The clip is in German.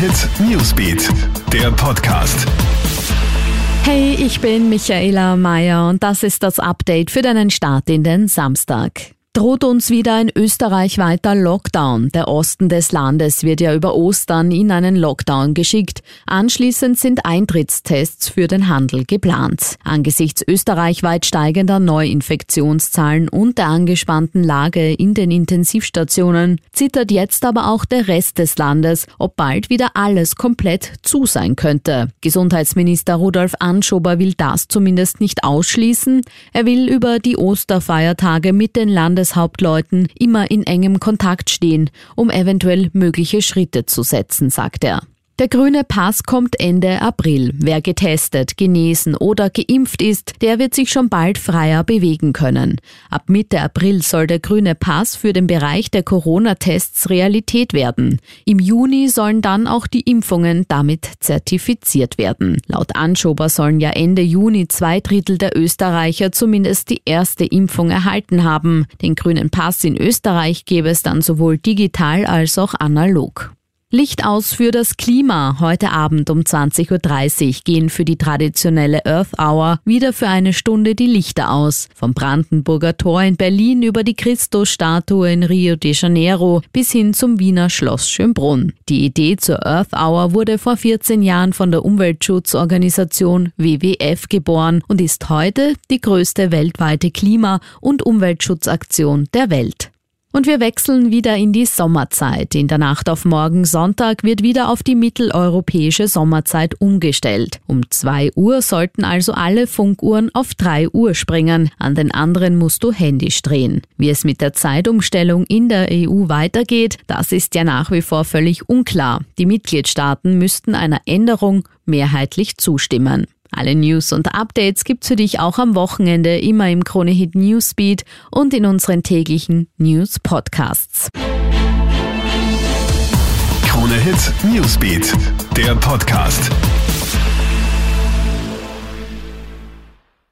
Hit Newsbeat, der Podcast. Hey, ich bin Michaela Mayer und das ist das Update für deinen Start in den Samstag droht uns wieder ein österreichweiter Lockdown. Der Osten des Landes wird ja über Ostern in einen Lockdown geschickt. Anschließend sind Eintrittstests für den Handel geplant. Angesichts österreichweit steigender Neuinfektionszahlen und der angespannten Lage in den Intensivstationen zittert jetzt aber auch der Rest des Landes, ob bald wieder alles komplett zu sein könnte. Gesundheitsminister Rudolf Anschober will das zumindest nicht ausschließen. Er will über die Osterfeiertage mit den Landes Landeshauptleuten immer in engem Kontakt stehen, um eventuell mögliche Schritte zu setzen, sagt er. Der grüne Pass kommt Ende April. Wer getestet, genesen oder geimpft ist, der wird sich schon bald freier bewegen können. Ab Mitte April soll der grüne Pass für den Bereich der Corona-Tests Realität werden. Im Juni sollen dann auch die Impfungen damit zertifiziert werden. Laut Anschober sollen ja Ende Juni zwei Drittel der Österreicher zumindest die erste Impfung erhalten haben. Den grünen Pass in Österreich gäbe es dann sowohl digital als auch analog. Licht aus für das Klima. Heute Abend um 20.30 Uhr gehen für die traditionelle Earth Hour wieder für eine Stunde die Lichter aus. Vom Brandenburger Tor in Berlin über die Christusstatue in Rio de Janeiro bis hin zum Wiener Schloss Schönbrunn. Die Idee zur Earth Hour wurde vor 14 Jahren von der Umweltschutzorganisation WWF geboren und ist heute die größte weltweite Klima- und Umweltschutzaktion der Welt. Und wir wechseln wieder in die Sommerzeit. In der Nacht auf morgen Sonntag wird wieder auf die mitteleuropäische Sommerzeit umgestellt. Um zwei Uhr sollten also alle Funkuhren auf drei Uhr springen. An den anderen musst du händisch drehen. Wie es mit der Zeitumstellung in der EU weitergeht, das ist ja nach wie vor völlig unklar. Die Mitgliedstaaten müssten einer Änderung mehrheitlich zustimmen. Alle News und Updates gibt's für dich auch am Wochenende immer im Kronehit Newsbeat und in unseren täglichen News Podcasts. Kronehit Newsbeat, der Podcast.